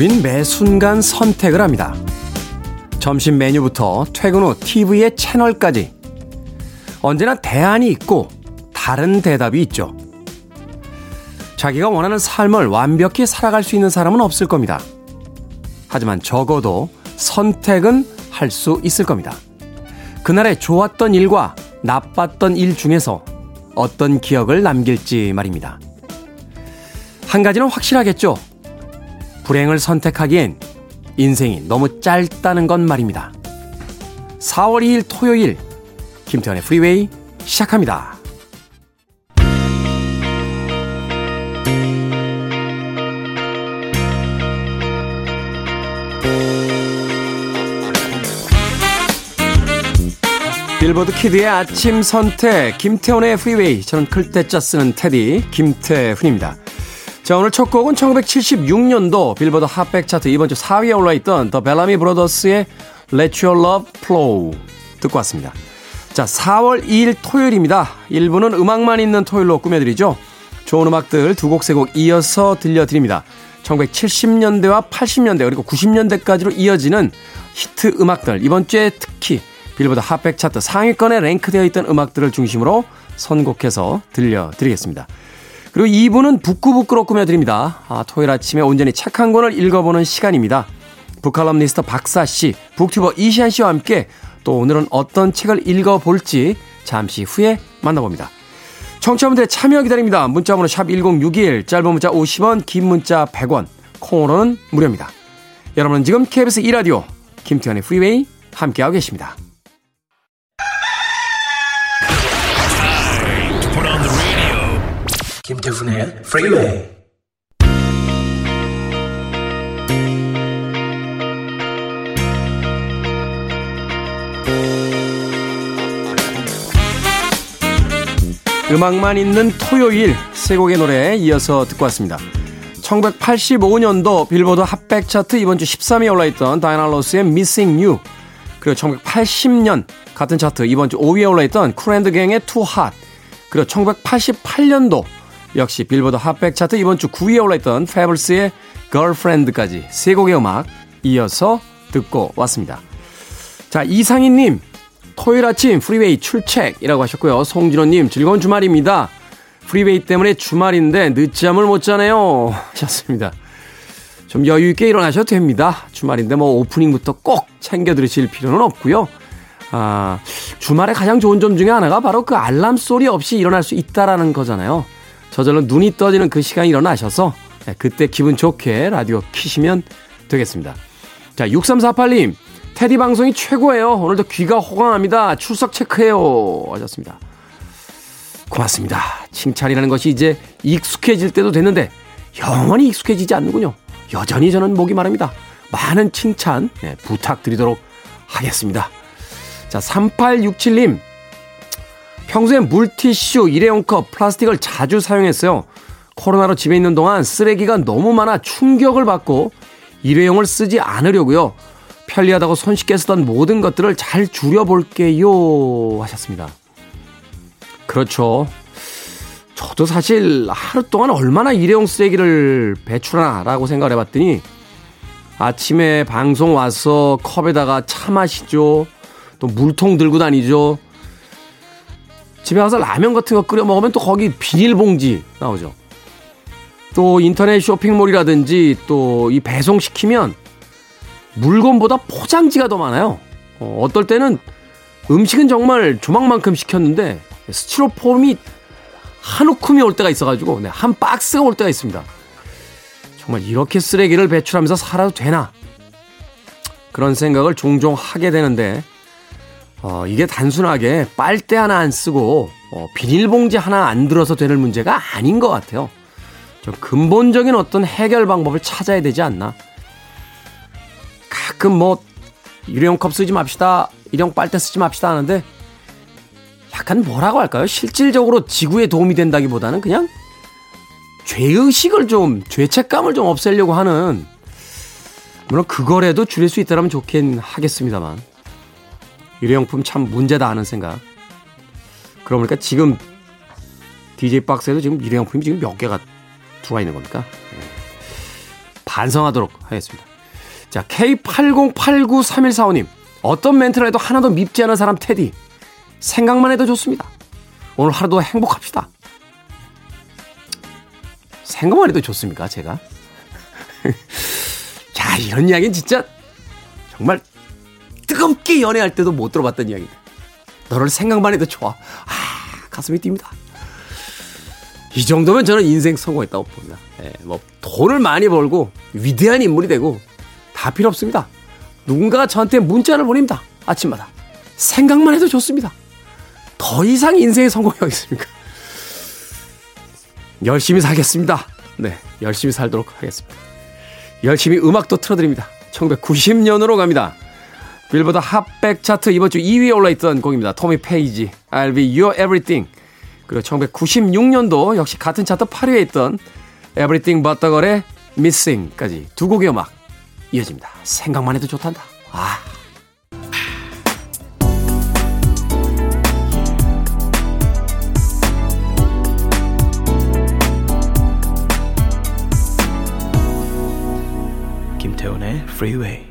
우린 매 순간 선택을 합니다. 점심 메뉴부터 퇴근 후 TV의 채널까지 언제나 대안이 있고 다른 대답이 있죠. 자기가 원하는 삶을 완벽히 살아갈 수 있는 사람은 없을 겁니다. 하지만 적어도 선택은 할 수 있을 겁니다. 그날의 좋았던 일과 나빴던 일 중에서 어떤 기억을 남길지 말입니다. 한 가지는 확실하겠죠. 불행을 선택하기엔 인생이 너무 짧다는 건 말입니다. 4월 2일 토요일 김태훈의 프리웨이 시작합니다. 빌보드 Kid의 아침 선택 김태훈의 프리웨이 저는 클 때 짜 쓰는 테디 김태훈입니다. 자 오늘 첫 곡은 1976년도 빌보드 핫백 차트 이번 주 4위에 올라있던 The Bellamy Brothers의 Let Your Love Flow 듣고 왔습니다. 자 4월 2일 토요일입니다. 1부는 음악만 있는 토요일로 꾸며드리죠. 좋은 음악들 두 곡 세 곡 이어서 들려드립니다. 1970년대와 80년대 그리고 90년대까지로 이어지는 히트 음악들 이번 주에 특히 빌보드 핫백 차트 상위권에 랭크되어 있던 음악들을 중심으로 선곡해서 들려드리겠습니다. 그리고 2부는 북구북구로 꾸며드립니다. 아, 토요일 아침에 온전히 책 한 권을 읽어보는 시간입니다. 북칼럼니스트 박사씨, 북튜버 이시안 씨와 함께 또 오늘은 어떤 책을 읽어볼지 잠시 후에 만나봅니다. 청취자분들의 참여 기다립니다. 문자번호 샵 1061, 짧은 문자 50원, 긴 문자 100원, 콩으로는 무료입니다. 여러분은 지금 KBS 2라디오 김태훈의 프리웨이 함께하고 계십니다. 김태훈의 프리웨이 음악만 있는 토요일 세 곡의 노래 이어서 듣고 왔습니다. 1985년도 빌보드 핫백 차트 이번 주 13위에 올라있던 다이애나 로스의 Missing You 그리고 1980년 같은 차트 이번 주 5위에 올라있던 쿨앤드갱의 Too Hot 그리고 1988년도 역시 빌보드 핫백 차트 이번 주 9위에 올라있던 Pebbles의 Girlfriend까지 세 곡의 음악 이어서 듣고 왔습니다. 자 이상희님 토요일 아침 프리웨이 출첵이라고 하셨고요. 송진호님 즐거운 주말입니다. 프리웨이 때문에 주말인데 늦잠을 못 자네요 하셨습니다. 좀 여유 있게 일어나셔도 됩니다. 주말인데 뭐 오프닝부터 꼭 챙겨 들으실 필요는 없고요. 아, 주말에 가장 좋은 점 중에 하나가 바로 그 알람 소리 없이 일어날 수 있다라는 거잖아요. 저절로 눈이 떠지는 그 시간에 일어나셔서 네, 그때 기분 좋게 라디오 키시면 되겠습니다. 자, 6348님. 테디 방송이 최고예요. 오늘도 귀가 호강합니다. 출석 체크해요. 하셨습니다. 고맙습니다. 칭찬이라는 것이 이제 익숙해질 때도 됐는데 영원히 익숙해지지 않는군요. 여전히 저는 목이 마릅니다. 많은 칭찬 네, 부탁드리도록 하겠습니다. 자, 3867님. 평소에 물티슈, 일회용 컵, 플라스틱을 자주 사용했어요. 코로나로 집에 있는 동안 쓰레기가 너무 많아 충격을 받고 일회용을 쓰지 않으려고요. 편리하다고 손쉽게 쓰던 모든 것들을 잘 줄여볼게요. 하셨습니다. 그렇죠. 저도 사실 하루 동안 얼마나 일회용 쓰레기를 배출하나라고 생각을 해봤더니 아침에 방송 와서 컵에다가 차 마시죠. 또 물통 들고 다니죠. 집에 가서 라면 같은 거 끓여 먹으면 또 거기 비닐봉지 나오죠. 또 인터넷 쇼핑몰이라든지 또 이 배송시키면 물건보다 포장지가 더 많아요. 어, 떨 때는 음식은 정말 조망만큼 시켰는데 스티로폼이 한 움큼이 올 때가 있어가지고 네, 한 박스가 올 때가 있습니다. 정말 이렇게 쓰레기를 배출하면서 살아도 되나? 그런 생각을 종종 하게 되는데 어, 이게 단순하게 빨대 하나 안 쓰고 어, 비닐봉지 하나 안 들어서 되는 문제가 아닌 것 같아요. 좀 근본적인 어떤 해결 방법을 찾아야 되지 않나. 가끔 뭐 일회용 컵 쓰지 맙시다, 일회용 빨대 쓰지 맙시다 하는데 약간 뭐라고 할까요? 실질적으로 지구에 도움이 된다기보다는 그냥 죄의식을 좀, 죄책감을 좀 없애려고 하는 물론 그거라도 줄일 수 있다면 좋긴 하겠습니다만 일회용품 참 문제다 하는 생각. 그러고 보니까 지금 DJ 박스에도 지금 일회용품이 지금 몇 개가 들어와 있는 겁니까? 네. 반성하도록 하겠습니다. 자, K80893145님. 어떤 멘트를 해도 하나도 밉지 않은 사람 테디. 생각만 해도 좋습니다. 오늘 하루도 행복합시다. 생각만 해도 좋습니까, 제가? 야, 이런 이야기는 진짜 정말 뜨겁게 연애할 때도 못 들어봤던 이야기인데. 너를 생각만 해도 좋아. 아, 가슴이 뜁니다. 이 정도면 저는 인생 성공했다고 봅니다. 예, 뭐 돈을 많이 벌고 위대한 인물이 되고 다 필요 없습니다. 누군가가 저한테 문자를 보냅니다. 아침마다. 생각만 해도 좋습니다. 더 이상 인생의 성공이 어디 있습니까? 열심히 살겠습니다. 네, 열심히 살도록 하겠습니다. 열심히 음악도 틀어드립니다. 1990년으로 갑니다. 빌보드 핫백 차트 이번 주 2위에 올라있던 곡입니다. 토미 페이지, I'll be your everything. 그리고 1996년도 역시 같은 차트 8위에 있던 Everything But The Girl의 Missing까지 두 곡의 음악 이어집니다. 생각만 해도 좋단다. 아. 김태훈의 Freeway.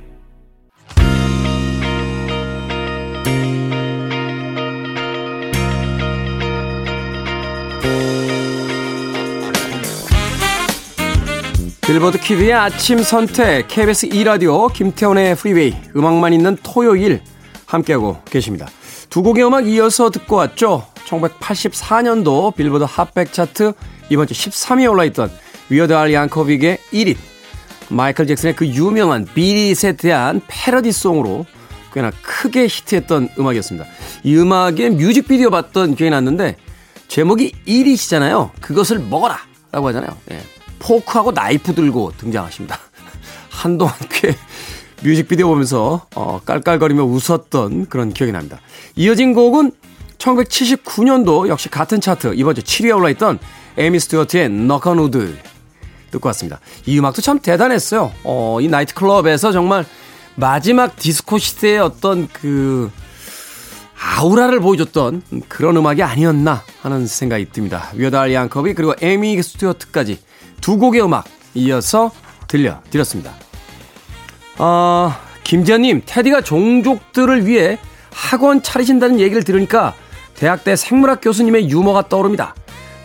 빌보드 Kid의 아침 선택 KBS 2라디오 김태훈의 프리웨이 음악만 있는 토요일 함께하고 계십니다. 두 곡의 음악 이어서 듣고 왔죠. 1984년도 빌보드 핫백 차트 이번 주 13위에 올라있던 Weird Al Yankovic의 Eat It 마이클 잭슨의 그 유명한 비릿에 대한 패러디 송으로 꽤나 크게 히트했던 음악이었습니다. 이 음악의 뮤직비디오 봤던 기억이 났는데 제목이 Eat It이잖아요. 그것을 먹어라 라고 하잖아요. 예. 포크하고 나이프 들고 등장하십니다. 한동안 꽤 뮤직비디오 보면서 어, 깔깔거리며 웃었던 그런 기억이 납니다. 이어진 곡은 1979년도 역시 같은 차트 이번 주 7위에 올라있던 에이미 스튜어트의 Knock On Wood 듣고 왔습니다. 이 음악도 참 대단했어요. 어, 이 나이트클럽에서 정말 마지막 디스코 시대의 어떤 그 아우라를 보여줬던 그런 음악이 아니었나 하는 생각이 듭니다. 위어달 양컵이 그리고 에미 스튜어트까지 두 곡의 음악 이어서 들려드렸습니다. 어, 김지현님, 테디가 종족들을 위해 학원 차리신다는 얘기를 들으니까 대학 때 생물학 교수님의 유머가 떠오릅니다.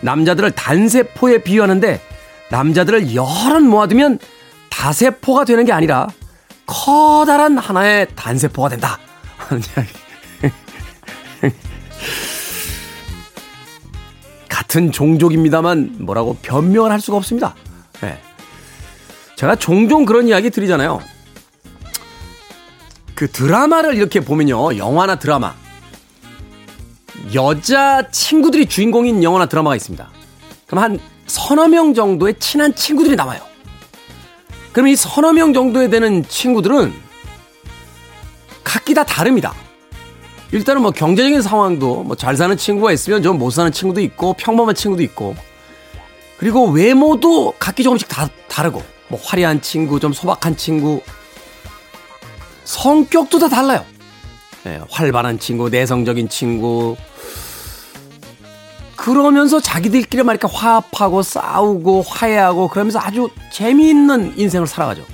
남자들을 단세포에 비유하는데 남자들을 여럿 모아두면 다세포가 되는 게 아니라 커다란 하나의 단세포가 된다. 하는. 같은 종족입니다만 뭐라고 변명을 할 수가 없습니다. 네. 제가 종종 그런 이야기 드리잖아요. 그 드라마를 이렇게 보면요. 영화나 드라마. 여자 친구들이 주인공인 영화나 드라마가 있습니다. 그럼 한 서너 명 정도의 친한 친구들이 나와요. 그럼 이 서너 명 정도에 되는 친구들은 각기 다 다릅니다. 일단은 뭐 경제적인 상황도 뭐 잘 사는 친구가 있으면 좀 못 사는 친구도 있고 평범한 친구도 있고 그리고 외모도 각기 조금씩 다 다르고 뭐 화려한 친구 좀 소박한 친구 성격도 다 달라요. 네, 활발한 친구, 내성적인 친구. 그러면서 자기들끼리 말이까 화합하고 싸우고 화해하고 그러면서 아주 재미있는 인생을 살아가죠.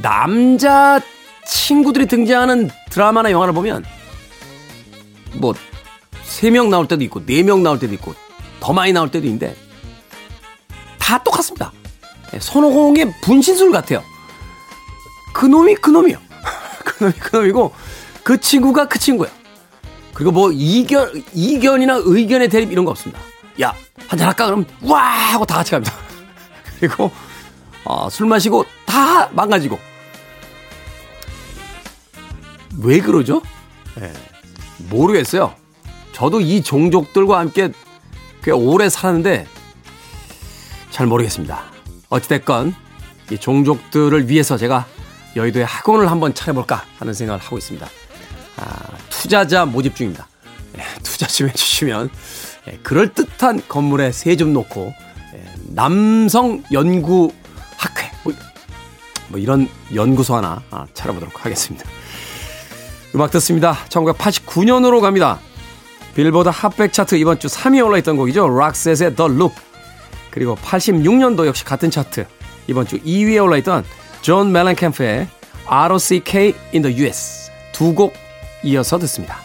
남자 친구들이 등장하는 드라마나 영화를 보면 뭐 세 명 나올 때도 있고 네 명 나올 때도 있고 더 많이 나올 때도 있는데 다 똑같습니다. 예, 손오공의 분신술 같아요. 그 놈이 그 놈이요. 그 놈이 그 놈이고 그 친구가 그 친구예요. 그리고 뭐 이견 이견이나 의견의 대립 이런 거 없습니다. 야 한잔 할까 그럼 와 하고 다 같이 갑니다. 그리고 어, 술 마시고 다 망가지고 왜 그러죠? 네, 모르겠어요. 저도 이 종족들과 함께 꽤 오래 살았는데 잘 모르겠습니다. 어찌됐건 이 종족들을 위해서 제가 여의도에 학원을 한번 차려볼까 하는 생각을 하고 있습니다. 아, 투자자 모집 중입니다. 예, 투자 좀 해주시면 예, 그럴듯한 건물에 세 좀 얻고 예, 남성 연구 학회 뭐, 뭐, 이런 연구소 하나 아, 차려보도록 하겠습니다. 음악 듣습니다. 1989년으로 갑니다. 빌보드 핫백 차트 이번 주 3위에 올라있던 곡이죠. 락셋의 The Look. 그리고 86년도 역시 같은 차트. 이번 주 2위에 올라있던 존 멜렌캠프의 R.O.C.K. in the U.S.A. 두 곡 이어서 듣습니다.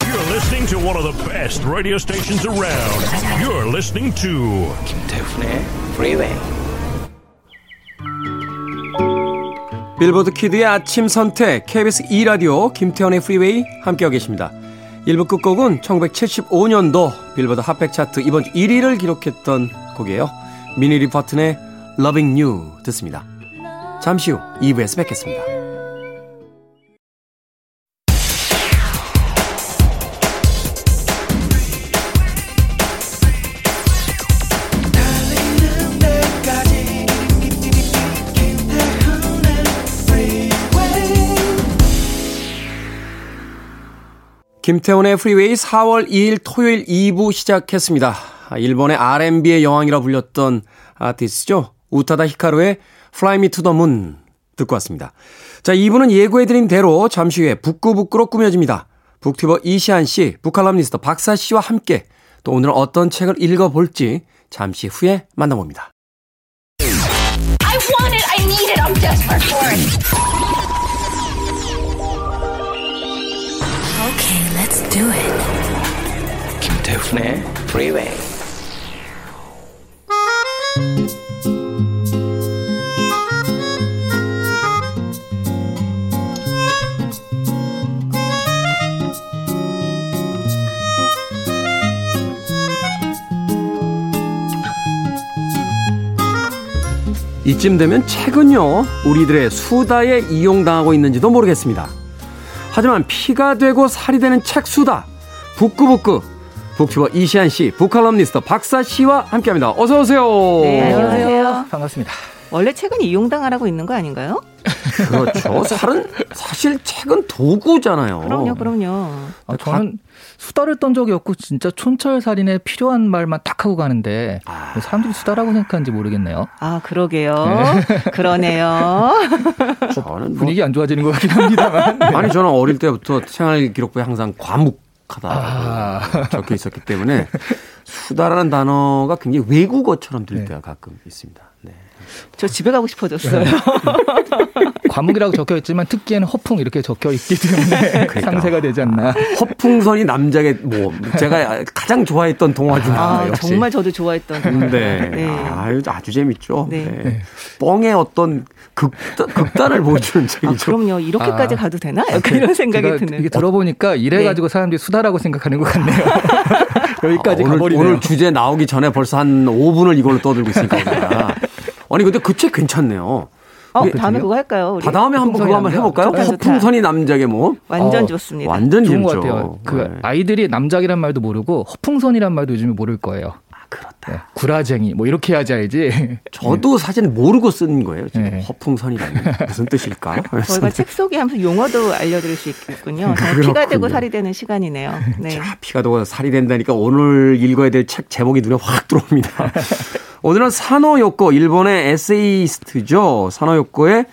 You're listening to one of the best radio stations around. You're listening to 김태훈의 Freeway. 빌보드 Kid의 아침 선택 KBS 2라디오 김태훈의 프리웨이 함께하고 계십니다. 1부 끝곡은 1975년도 빌보드 핫백 차트 이번 주 1위를 기록했던 곡이에요. 미니 리퍼튼의 Loving You 듣습니다. 잠시 후 2부에서 뵙겠습니다. 김태훈의 프리웨이 4월 2일 토요일 2부 시작했습니다. 일본의 R&B의 여왕이라 불렸던 아티스트죠. 우타다 히카루의 Fly Me to the Moon 듣고 왔습니다. 자, 2부는 예고해드린 대로 잠시 후에 북구북구로 꾸며집니다. 북튜버 이시안 씨, 북칼럼니스트 박사 씨와 함께 또 오늘은 어떤 책을 읽어볼지 잠시 후에 만나봅니다. Okay, let's do it. 김태훈의 Freeway. 이쯤 되면 책은요, 우리들의 수다에 이용당하고 있는지도 모르겠습니다. 하지만 피가 되고 살이 되는 책 수다. 북구북구. 북튜버 이시안 씨, 북칼럼니스트 박사 씨와 함께 합니다. 어서오세요. 네, 안녕하세요. 반갑습니다. 원래 책은 이용당하라고 있는 거 아닌가요? 그렇죠. 살은, 사실 책은 도구잖아요. 그럼요, 그럼요. 아, 저는 수다를 떤 적이 없고 진짜 촌철살인에 필요한 말만 딱 하고 가는데 왜 사람들이 수다라고 생각하는지 모르겠네요. 아, 그러게요. 그러네요. 저는 뭐, 분위기 안 좋아지는 것 같긴 합니다만. 네. 아니, 저는 어릴 때부터 생활 기록부에 항상 과묵하다 아. 적혀 있었기 때문에 수다라는 단어가 굉장히 외국어처럼 들릴 네. 때가 가끔 있습니다. 네. 저 집에 가고 싶어졌어요. 과묵이라고 적혀 있지만 특기에는 허풍 이렇게 적혀 있기 때문에 그러니까. 상세가 되지 않나. 허풍선이 남자의 뭐 제가 가장 좋아했던 동화 중 하나 아, 역시. 정말 저도 좋아했던. 네. 네. 아유, 아주 재밌죠. 네. 네. 뻥의 어떤 극단, 극단을 보여주는 아, 책이죠. 그럼요. 이렇게까지 아. 가도 되나? 약간 이런 생각이 제가 드는. 이게 들어보니까 이래 가지고 사람들이 수다라고 생각하는 것 같네요. 여기까지 아, 오늘, 가버리네요. 오늘 주제 나오기 전에 벌써 한 5분을 이걸로 떠들고 있으니까. 아니, 근데 그 책 괜찮네요. 어, 우리 다음에 그거 할까요? 우리? 다 다음에 한번 그거 한번 해볼까요? 좋다. 허풍선이 남자게 뭐. 완전 어, 좋습니다. 완전 좋은 것. 같아요. 그 네. 아이들이 남작이란 말도 모르고 허풍선이란 말도 요즘에 모를 거예요. 아, 그렇다. 네, 구라쟁이 뭐 이렇게 해야지 알지. 저도 사실 모르고 쓴 거예요. 지금 네. 허풍선이라는 게 무슨 뜻일까? 저희가 책 소개하면서 용어도 알려드릴 수 있겠군요. 피가. 되고 살이 되는 시간이네요. 네. 자, 피가 되고 살이 된다니까 오늘 읽어야 될 책 제목이 눈에 확 들어옵니다. 오늘은 사노요코, 일본의 에세이스트죠. 사노요코의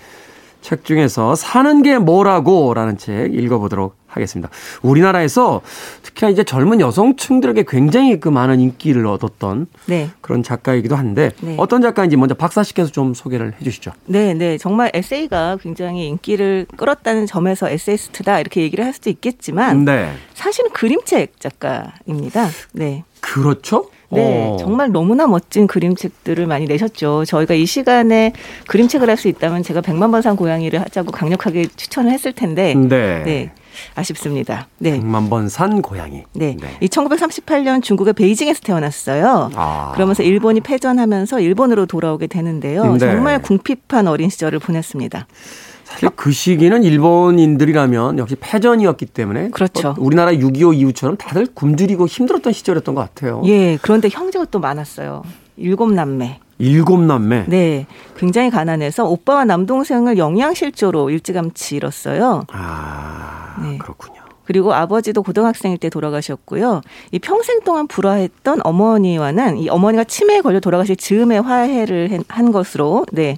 책 중에서 사는 게 뭐라고 라는 책 읽어보도록 하겠습니다. 우리나라에서 특히나 이제 젊은 여성층들에게 굉장히 그 많은 인기를 얻었던 네. 그런 작가이기도 한데 네. 어떤 작가인지 먼저 박사 씨께서 좀 소개를 해 주시죠. 네, 네. 정말 에세이가 굉장히 인기를 끌었다는 점에서 에세이스트다 이렇게 얘기를 할 수도 있겠지만 네. 사실은 그림책 작가입니다. 네. 그렇죠? 네, 어. 정말 너무나 멋진 그림책들을 많이 내셨죠. 저희가 이 시간에 그림책을 할 수 있다면 제가 백만 번 산 고양이를 하자고 강력하게 추천을 했을 텐데, 네. 네, 아쉽습니다. 네, 백만 번 산 고양이. 네. 이 1938년 중국의 베이징에서 태어났어요. 아. 그러면서 일본이 패전하면서 일본으로 돌아오게 되는데요. 네. 정말 궁핍한 어린 시절을 보냈습니다. 사실 그 시기는 일본인들이라면 역시 패전이었기 때문에 그렇죠. 뭐 우리나라 6.25 이후처럼 다들 굶주리고 힘들었던 시절이었던 것 같아요. 예, 그런데 형제가 또 많았어요. 일곱 남매. 일곱 남매. 네, 굉장히 가난해서 오빠와 남동생을 영양실조로 일찌감치 잃었어요. 아 네. 그렇군요. 그리고 아버지도 고등학생일 때 돌아가셨고요. 이 평생 동안 불화했던 어머니와는 이 어머니가 치매에 걸려 돌아가실 즈음에 화해를 한- 한 것으로 네.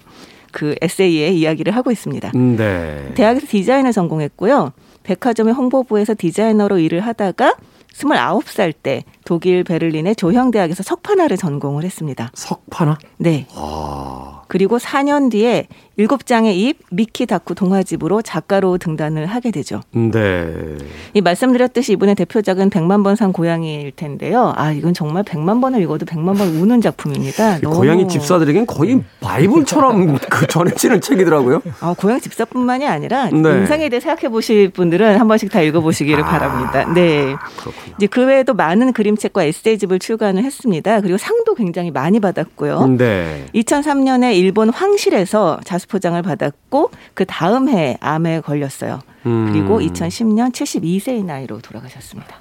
그 에세이에 이야기를 하고 있습니다. 음, 네. 대학에서 디자인을 전공했고요. 백화점의 홍보부에서 디자이너로 일을 하다가 29살 때 독일 베를린의 조형대학에서 석판화를 전공을 했습니다. 석판화? 네. 아. 그리고 4년 뒤에 일곱 장의 입 미키 다쿠 동화집으로 작가로 등단을 하게 되죠. 네. 이 말씀드렸듯이 이분의 대표작은 100만 번 산 고양이일 텐데요. 아, 이건 정말 100만 번을 읽어도 100만 번 우는 작품입니다. 너무- 고양이 집사들에겐 거의 바이블처럼 그 전해지는 책이더라고요. 아, 고양이 집사뿐만이 아니라 네. 인상에 대해 생각해 보실 분들은 한 번씩 다 읽어 보시기를 아, 바랍니다. 네. 그렇군요. 이제 그 외에도 많은 그림 책과 에세이집을 출간을 했습니다. 그리고 상도 굉장히 많이 받았고요. 네. 2003년에 일본 황실에서 자수포장을 받았고 그 다음 해에 암에 걸렸어요. 음. 그리고 2010년 72세의 나이로 돌아가셨습니다.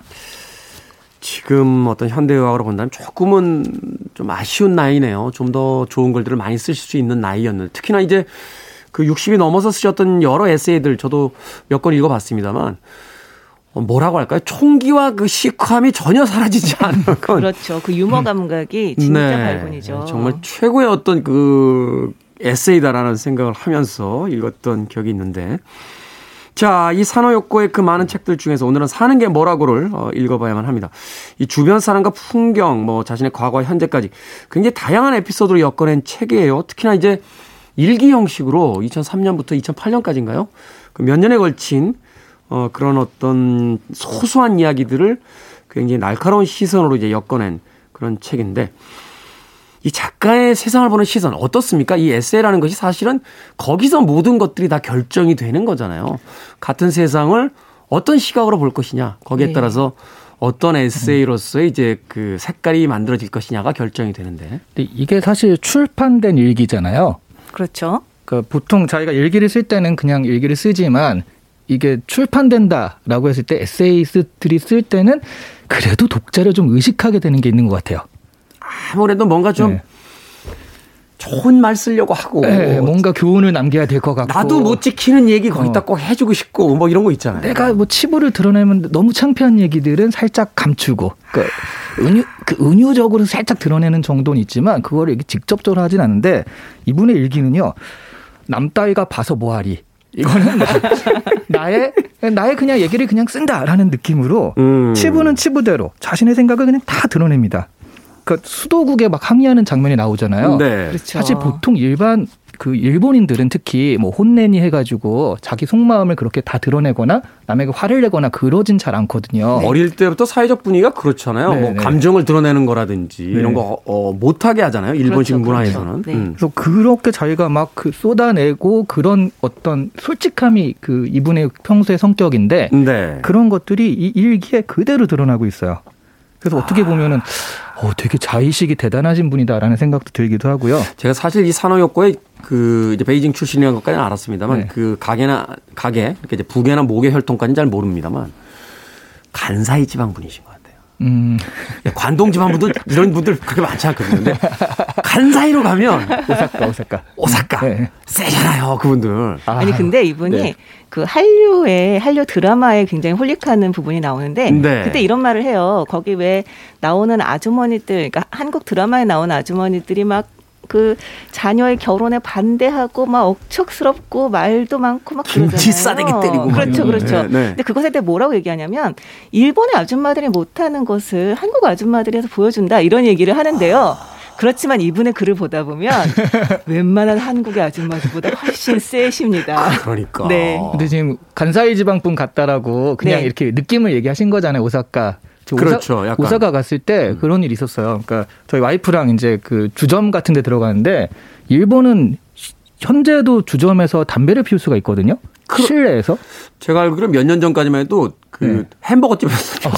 지금 어떤 현대의학으로 본다면 조금은 좀 아쉬운 나이네요. 좀 더 좋은 글들을 많이 쓰실 수 있는 나이였는데 특히나 이제 그 60이 넘어서 쓰셨던 여러 에세이들 저도 몇 권 읽어봤습니다만 어, 뭐라고 할까요? 총기와 그 시크함이 전혀 사라지지 않는 건 그렇죠. 그 유머 감각이 진짜 발군이죠. 네. 정말 최고의 어떤 그 에세이다라는 생각을 하면서 읽었던 기억이 있는데 자, 이 산호욕고의 그 많은 책들 중에서 오늘은 사는 게 뭐라고를 어, 읽어봐야만 합니다. 이 주변 사람과 풍경, 뭐 자신의 과거와 현재까지 굉장히 다양한 에피소드로 엮어낸 책이에요. 특히나 이제 일기 형식으로 2003년부터 2008년까지인가요? 그 몇 년에 걸친 어, 그런 어떤 소소한 이야기들을 굉장히 날카로운 시선으로 이제 엮어낸 그런 책인데 이 작가의 세상을 보는 시선 어떻습니까? 이 에세이라는 것이 사실은 거기서 모든 것들이 다 결정이 되는 거잖아요. 같은 세상을 어떤 시각으로 볼 것이냐 거기에 네. 따라서 어떤 에세이로서의 이제 그 색깔이 만들어질 것이냐가 결정이 되는데 이게 사실 출판된 일기잖아요. 그렇죠. 그러니까 보통 자기가 일기를 쓸 때는 그냥 일기를 쓰지만 이게 출판된다라고 했을 때 에세이스트들이 쓸 때는 그래도 독자를 좀 의식하게 되는 게 있는 것 같아요. 아무래도 뭔가 좀 네. 좋은 말 쓰려고 하고 네, 뭔가 교훈을 남겨야 될 것 같고 나도 못 지키는 얘기 거기다 어. 꼭 해주고 싶고 뭐 이런 거 있잖아요. 내가 뭐 치부를 드러내면 너무 창피한 얘기들은 살짝 감추고 그 은유 그 은유적으로 살짝 드러내는 정도는 있지만 그거를 이렇게 직접적으로 하진 않는데 이분의 일기는요 남 따위가 봐서 뭐하리 이거는 뭐 나의 나의 그냥 얘기를 그냥 쓴다라는 느낌으로 음. 치부는 치부대로 자신의 생각을 그냥 다 드러냅니다. 그 수도국에 막 항의하는 장면이 나오잖아요. 네. 그렇죠. 사실 보통 일반 그 일본인들은 특히 뭐 혼내니 해가지고 자기 속마음을 그렇게 다 드러내거나 남에게 화를 내거나 그러진 잘 않거든요. 어릴 때부터 사회적 분위기가 그렇잖아요. 네, 뭐 네. 감정을 드러내는 거라든지 네. 이런 거 어, 못하게 하잖아요. 일본식 그렇죠, 문화에서는. 그렇죠. 네. 음. 그래서 그렇게 자기가 막 그 쏟아내고 그런 어떤 솔직함이 그 이분의 평소의 성격인데 네. 그런 것들이 이 일기에 그대로 드러나고 있어요. 그래서 어떻게 보면은 어, 되게 자의식이 대단하신 분이다라는 생각도 들기도 하고요. 제가 사실 이 산호욕고의 그 이제 베이징 출신이라는 것까지는 알았습니다만 네. 그 가게나 가게 이렇게 이제 부계나 목의 혈통까지는 잘 모릅니다만 간사이 지방 분이신 것 같아요. 음, 예, 관동 지방 분들 이런 분들 그렇게 많지 않거든요. 근데 간사이로 가면 오사카, 오사카. 오사카 네. 세잖아요, 그분들. 아, 아니 근데 이분이 네. 그 한류에 한류 드라마에 굉장히 홀릭하는 부분이 나오는데 네. 그때 이런 말을 해요. 거기 왜 나오는 아주머니들, 그러니까 한국 드라마에 나오는 아주머니들이 막 그 자녀의 결혼에 반대하고 막 억척스럽고 말도 많고 막 김치 그러잖아요. 싸대기 때리고 막 그렇죠. 그렇죠. 네, 네. 근데 그것에 대해 뭐라고 얘기하냐면 일본의 아줌마들이 못하는 것을 한국 아줌마들이 해서 보여준다 이런 얘기를 하는데요. 그렇지만 이분의 글을 보다 보면 웬만한 한국의 아줌마들보다 훨씬 세십니다. 그러니까. 네. 근데 지금 간사이 지방분 같다라고 그냥 네. 이렇게 느낌을 얘기하신 거잖아요 오사카. 저 그렇죠, 오사, 약간. 오사카 갔을 때 그런 일이 있었어요. 그러니까 저희 와이프랑 이제 그 주점 같은 데 들어가는데 일본은 시- 현재도 주점에서 담배를 피울 수가 있거든요. 실내에서. 제가 알기로 몇 년 전까지만 해도 그 네. 햄버거 집에서 어,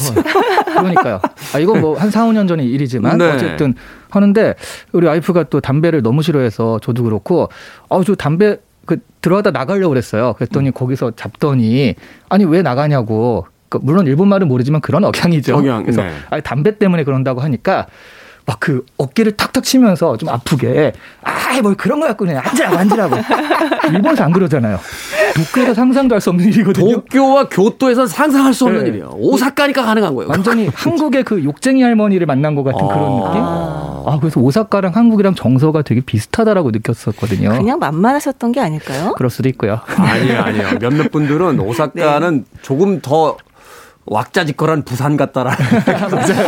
그러니까요. 아, 이건 뭐 한 4, 5년 전의 일이지만 네. 어쨌든 하는데 우리 와이프가 또 담배를 너무 싫어해서 저도 그렇고 아, 저 담배 그 들어가다 나가려고 그랬어요. 그랬더니 거기서 잡더니 아니 왜 나가냐고. 그 물론 일본 말은 모르지만 그런 억양이죠. 억양, 그래서 네. 아니 담배 때문에 그런다고 하니까 막 그 어깨를 탁탁 치면서 좀 아프게 아이 뭘 그런 거 갖고 그냥 앉으라고 앉으라고 일본에서 안 그러잖아요 도쿄에서 상상도 할 수 없는 일이거든요 도쿄와 교토에서 상상할 수 없는 네. 일이에요. 오사카니까 가능한 거예요. 완전히 한국의 그 욕쟁이 할머니를 만난 것 같은 그런 아. 느낌? 아, 그래서 오사카랑 한국이랑 정서가 되게 비슷하다라고 느꼈었거든요. 그냥 만만하셨던 게 아닐까요? 그럴 수도 있고요. 아니에요, 아니에요. 몇몇 분들은 오사카는 조금 더 왁자지껄한 부산 같다라는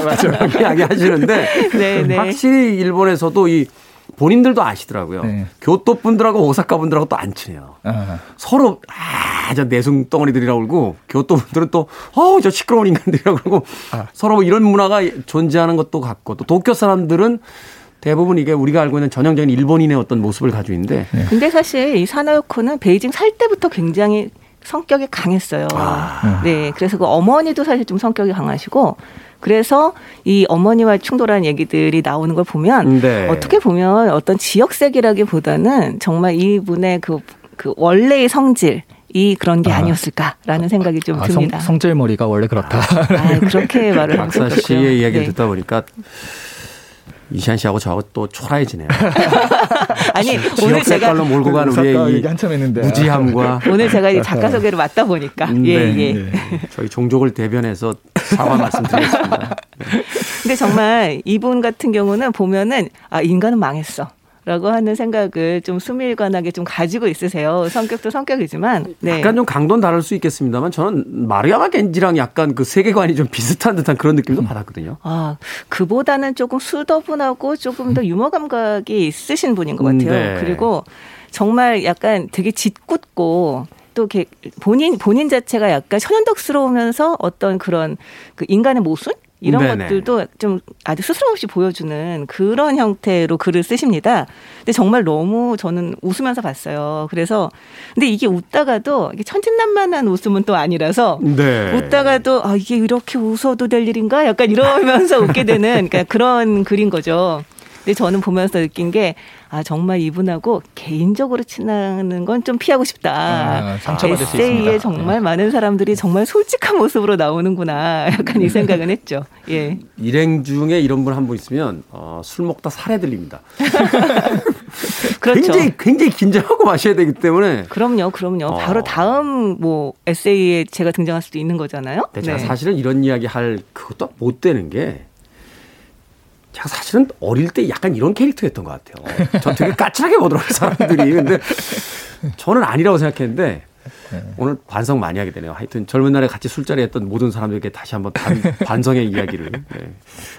맞아요. 이야기 하시는데 네, 네. 확실히 일본에서도 이 본인들도 아시더라고요. 네. 교토 분들하고 오사카 분들하고 또 안 친해요. 아, 서로 아, 저 내숭 덩어리들이라고 그러고 교토 분들은 또 어우 저 시끄러운 인간들이라고 그러고 서로 뭐 이런 문화가 존재하는 것도 같고 또 도쿄 사람들은 대부분 이게 우리가 알고 있는 전형적인 일본인의 어떤 모습을 가지고 있는데 근데 사실 이 사나요코는 베이징 살 때부터 굉장히 성격이 강했어요. 아. 네. 그래서 그 어머니도 사실 좀 성격이 강하시고 그래서 이 어머니와 충돌하는 얘기들이 나오는 걸 보면 네. 어떻게 보면 어떤 지역색이라기보다는 정말 이분의 그, 그 원래의 성질 이 그런 게 아. 아니었을까라는 생각이 좀 아, 성, 듭니다. 성질머리가 원래 그렇다. 아, 그렇게 말을 박사. 씨의 이야기를 네. 듣다 보니까 이시안 씨하고 저하고 또 초라해지네요. 아니 오늘 제가 몰고 간 오사카 우리의 얘기 이 한참 했는데. 무지함과 오늘 제가 이 작가 소개를 맡다 보니까 음, 예 네. 예. 저희 종족을 대변해서 사과 말씀드리겠습니다. 근데 정말 이분 같은 경우는 보면은 아 인간은 망했어. 라고 하는 생각을 좀 수밀관하게 좀 가지고 있으세요. 성격도 성격이지만. 네. 약간 좀 강도는 다를 수 있겠습니다만 저는 마리아마 겐지랑 약간 그 세계관이 좀 비슷한 듯한 그런 느낌도 받았거든요. 아, 그보다는 조금 수더분하고 조금 더 유머 감각이 있으신 분인 것 같아요. 네. 그리고 정말 약간 되게 짓궂고 또 이렇게 본인 본인 자체가 약간 천연덕스러우면서 어떤 그런 그 인간의 모순 이런 네네. 것들도 좀 아주 스스럼 없이 보여주는 그런 형태로 글을 쓰십니다. 근데 정말 너무 저는 웃으면서 봤어요. 그래서 근데 이게 웃다가도 이게 천진난만한 웃음은 또 아니라서 네. 웃다가도 아 이게 이렇게 웃어도 될 일인가? 약간 이러면서 웃게 되는 그러니까 그런 글인 거죠. 근데 저는 보면서 느낀 게 아 정말 이분하고 개인적으로 친하는 건 좀 피하고 싶다. 아, 상처받을 수 에세이에 있습니다. 정말 많은 사람들이 정말 솔직한 모습으로 나오는구나. 약간 이 생각은 했죠. 예. 일행 중에 이런 분한분 있으면 어, 술 먹다 살해 들립니다. 그렇죠. 굉장히 굉장히 긴장하고 마셔야 되기 때문에 그럼요, 그럼요. 어. 바로 다음 뭐 에세이에 제가 등장할 수도 있는 거잖아요. 근데 제가 네. 사실은 이런 이야기 할 그것도 못 되는 게 제가 사실은 어릴 때 약간 이런 캐릭터였던 것 같아요. 저 되게 까칠하게 보더라고요, 사람들이. 근데 저는 아니라고 생각했는데 오늘 반성 많이 하게 되네요. 하여튼 젊은 날에 같이 술자리 했던 모든 사람들에게 다시 한번 반, 반성의 이야기를 네,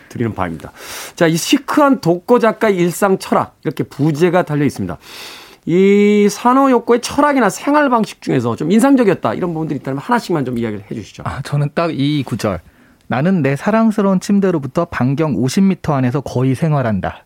드리는 바입니다. 자, 이 시크한 독고 작가의 일상 철학 이렇게 부제가 달려 있습니다. 이 산호욕고의 철학이나 생활 방식 중에서 좀 인상적이었다 이런 부분들이 있다면 하나씩만 좀 이야기를 해 주시죠. 아, 저는 딱 이 구절. 나는 내 사랑스러운 침대로부터 반경 50m 안에서 거의 생활한다.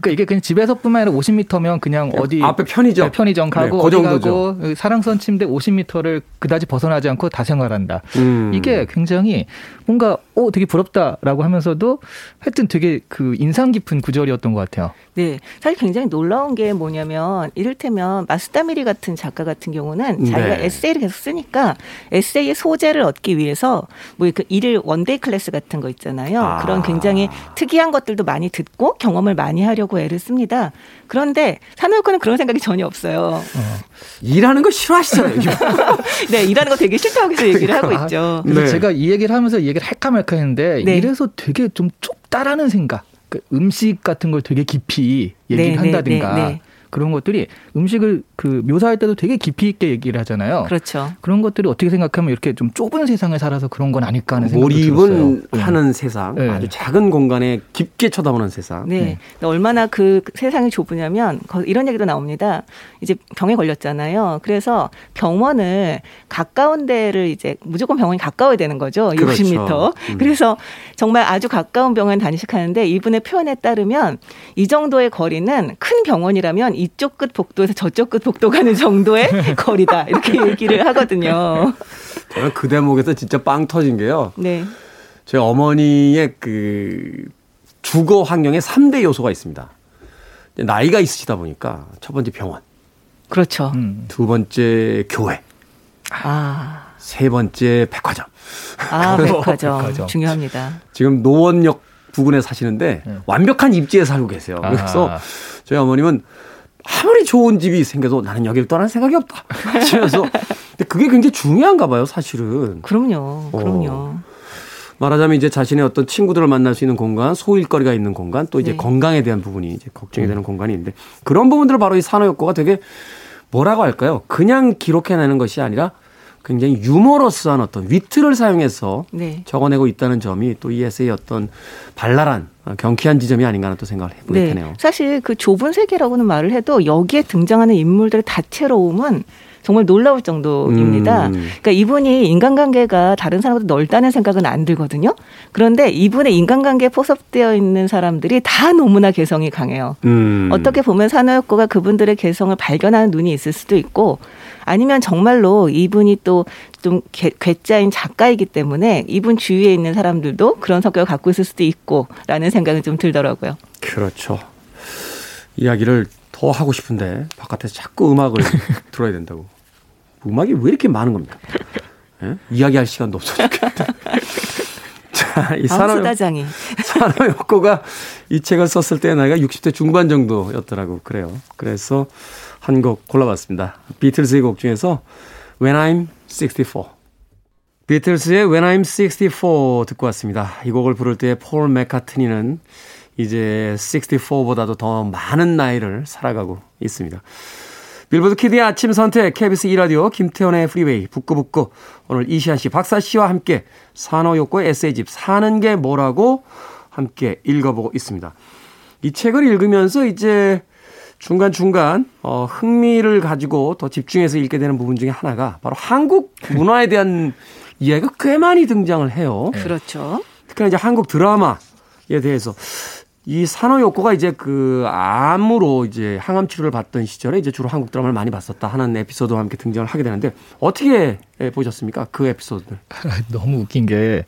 그러니까 이게 그냥 집에서뿐만 아니라 50m면 그냥 어디 앞에 편의점. 네, 편의점 가고 네, 그 어디 정도죠. 가고 사랑스러운 침대 50m를 그다지 벗어나지 않고 다 생활한다. 음. 이게 굉장히 뭔가 오 되게 부럽다라고 하면서도 하여튼 되게 그 인상 깊은 구절이었던 것 같아요. 네. 사실 굉장히 놀라운 게 뭐냐면 이를테면 마스다미리 같은 작가 같은 경우는 자기가 네. 에세이를 계속 쓰니까 에세이의 소재를 얻기 위해서 뭐 그 일일 one day class 같은 거 있잖아요. 아. 그런 굉장히 특이한 것들도 많이 듣고 경험을 많이 하려고 애를 씁니다. 그런데 사노 요코는 그런 생각이 전혀 없어요. 일하는 거 싫어하시잖아요. 네, 일하는 거 되게 싫다고 해서 얘기를 하고 있죠. 그래서 네. 제가 이 얘기를 하면서 이 얘기 를 할까 말까 했는데 네. 이래서 되게 좀 좁다라는 생각. 그 음식 같은 걸 되게 깊이 얘기를 네, 네, 한다든가 네, 네. 그런 것들이 음식을 그 묘사할 때도 되게 깊이 있게 얘기를 하잖아요. 그렇죠. 그런 것들이 어떻게 생각하면 이렇게 좀 좁은 세상을 살아서 그런 건 아닐까 하는 생각이 들었어요. 몰입은 네. 하는 세상, 네. 아주 작은 공간에 깊게 쳐다보는 세상. 네. 근데 얼마나 그 세상이 좁으냐면 거- 이런 얘기도 나옵니다. 이제 병에 걸렸잖아요. 그래서 병원을 가까운 데를 이제 무조건 병원이 가까워야 되는 거죠. 그렇죠. 60m. 음. 그래서 정말 아주 가까운 병원 다니식하는데 이분의 표현에 따르면 이 정도의 거리는 큰 병원이라면 이쪽 끝 복도에서 저쪽 끝 복도 가는 정도의 거리다. 이렇게 얘기를 하거든요. 저는 그 대목에서 진짜 빵 터진 게요. 네. 제 어머니의 그 주거 환경에 3대 요소가 있습니다. 나이가 있으시다 보니까 첫 번째 병원, 그렇죠. 음. 두 번째 교회, 아. 세 번째 백화점. 아, 백화점. 백화점. 중요합니다. 지금 노원역 부근에 사시는데 네. 완벽한 입지에 살고 계세요. 그래서 아. 저희 어머님은 아무리 좋은 집이 생겨도 나는 여기를 떠날 생각이 없다. 하시면서 근데 그게 굉장히 중요한가 봐요, 사실은. 그럼요. 그럼요. 말하자면 이제 자신의 어떤 친구들을 만날 수 있는 공간, 소일거리가 있는 공간, 또 이제 네. 건강에 대한 부분이 이제 걱정이 되는 공간이 있는데 그런 부분들을 바로 이 산호욕고가 되게 뭐라고 할까요? 그냥 기록해내는 것이 아니라 굉장히 유머러스한 어떤 위트를 사용해서 네. 적어내고 있다는 점이 또 이 에세이의 어떤 발랄한 어, 경쾌한 지점이 아닌가 하는 또 생각을 해보게 네. 되네요. 사실 그 좁은 세계라고는 말을 해도 여기에 등장하는 인물들의 다채로움은 정말 놀라울 정도입니다. 음. 그러니까 이분이 인간관계가 다른 사람보다 넓다는 생각은 안 들거든요. 그런데 이분의 인간관계에 포섭되어 있는 사람들이 다 너무나 개성이 강해요. 음. 어떻게 보면 산호혁고가 그분들의 개성을 발견하는 눈이 있을 수도 있고 아니면 정말로 이분이 또 좀 괴짜인 작가이기 때문에 이분 주위에 있는 사람들도 그런 성격을 갖고 있을 수도 있고라는 생각이 좀 들더라고요. 그렇죠. 이야기를 더 하고 싶은데 바깥에서 자꾸 음악을 들어야 된다고. 음악이 왜 이렇게 많은 겁니까? 예? 이야기할 시간도 없어 죽겠다. 자, 이 아, 산업 수다장이. 산호혁고가 이 책을 썼을 때 나이가 60대 중반 정도였더라고 그래요. 그래서 한 곡 골라봤습니다. 비틀즈의 곡 중에서 When I'm 64. 비틀스의 When I'm 64 듣고 왔습니다. 이 곡을 부를 때 폴 맥카트니는 이제 64보다도 더 많은 나이를 살아가고 있습니다. 빌보드 Kid의 아침 선택 KBS 2라디오 김태훈의 프리웨이 북구북구 오늘 이시안 씨 박사 씨와 함께 사노 요코의 에세이집 사는 게 뭐라고 함께 읽어보고 있습니다. 이 책을 읽으면서 이제 중간중간 어, 흥미를 가지고 더 집중해서 읽게 되는 부분 중에 하나가 바로 한국 문화에 대한 이야기가 꽤 많이 등장을 해요. 그렇죠. 특히나 이제 한국 드라마에 대해서 이 산호욕고가 이제 그 암으로 이제 항암 치료를 받던 시절에 이제 주로 한국 드라마를 많이 봤었다 하는 에피소드와 함께 등장을 하게 되는데 어떻게 보셨습니까? 그 에피소드를. 너무 웃긴 게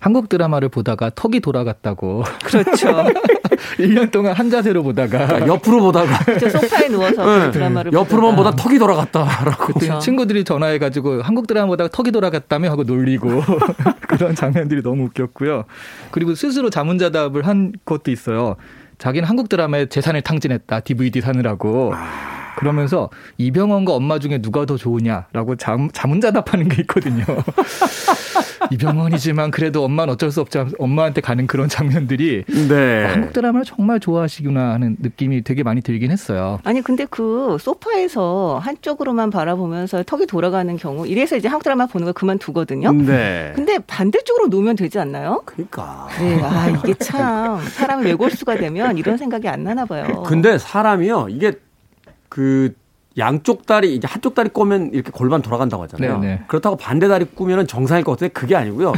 한국 드라마를 보다가 턱이 돌아갔다고. 그렇죠. 1년 동안 한 자세로 보다가 그러니까 옆으로 보다가 저 소파에 누워서 네. 그 드라마를 옆으로만 보다. 턱이 돌아갔다라고. 그때 그렇죠. 친구들이 전화해 가지고 한국 드라마 보다가 턱이 돌아갔다며 하고 놀리고 그런 장면들이 너무 웃겼고요. 그리고 스스로 자문자답을 한 것도 있어요. 자기는 한국 드라마에 재산을 탕진했다. DVD 사느라고. 그러면서 이병헌과 엄마 중에 누가 더 좋으냐라고 자, 자문자답하는 게 있거든요. 이병헌이지만 그래도 엄마는 어쩔 수 없지 엄마한테 가는 그런 장면들이 네. 한국 드라마를 정말 좋아하시구나 하는 느낌이 되게 많이 들긴 했어요. 아니 근데 그 소파에서 한쪽으로만 바라보면서 턱이 돌아가는 경우 이래서 이제 한국 드라마 보는 걸 그만두거든요. 네. 근데 반대쪽으로 놓으면 되지 않나요? 그러니까. 네, 아 이게 참 사람이 외골수가 되면 이런 생각이 안 나나 봐요. 근데 사람이요 이게 그 양쪽 다리 이제 한쪽 다리 꼬면 이렇게 골반 돌아간다고 하잖아요. 네네. 그렇다고 반대 다리 꾸면은 정상일 것 같은데 그게 아니고요.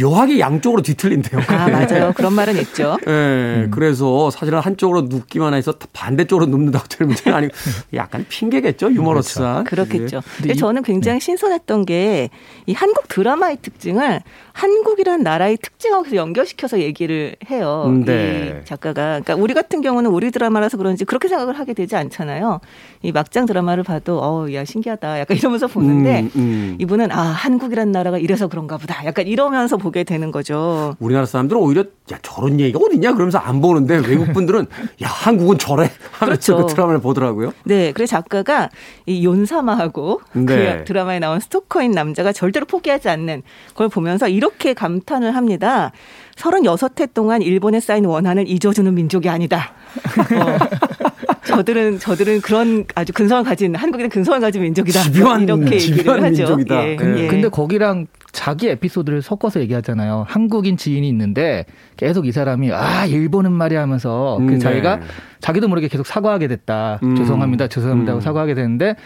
묘하게 양쪽으로 뒤틀린대요. 아 맞아요. 그런 말은 있죠. 예, 그래서 사실은 한쪽으로 눕기만 해서 반대쪽으로 눕는다고 될 문제는 아니고 약간 핑계겠죠. 유머러스한. 그렇겠죠. 예. 근데 저는 굉장히 신선했던 게 이 한국 드라마의 특징을 한국이라는 나라의 특징하고서 연결시켜서 얘기를 해요. 음, 네. 이 작가가. 그러니까 우리 같은 경우는 우리 드라마라서 그런지 그렇게 생각을 하게 되지 않잖아요. 이 막장 드라마를 봐도 어, 야 신기하다. 약간 이러면서 보는데 음, 음. 이분은 아 한국이라는 나라가 이래서 그런가 보다. 약간 이러면서 보게 되는 거죠. 우리나라 사람들은 오히려 야 저런 얘기가 어딨냐 그러면서 안 보는데 외국 분들은 야 한국은 저래 하면서 그렇죠. 그 드라마를 보더라고요. 네, 그래서 작가가 이 윤사마하고 네. 그 드라마에 나온 스토커인 남자가 절대로 포기하지 않는 걸 보면서 이렇게 감탄을 합니다. 36해 동안 일본에 쌓인 원한을 잊어주는 민족이 아니다. 어, 저들은 저들은 그런 아주 근성을 가진 한국인은 근성을 가진 민족이다. 집요한- 이렇게 얘기를 집요한 하죠. 민족이다. 예, 네. 예. 근데 거기랑 자기 에피소드를 섞어서 얘기하잖아요. 한국인 지인이 있는데 계속 이 사람이 아 일본은 말이야 하면서 음, 그 네. 자기가 자기도 모르게 계속 사과하게 됐다. 음. 죄송합니다. 죄송합니다. 하고 음. 사과하게 되는데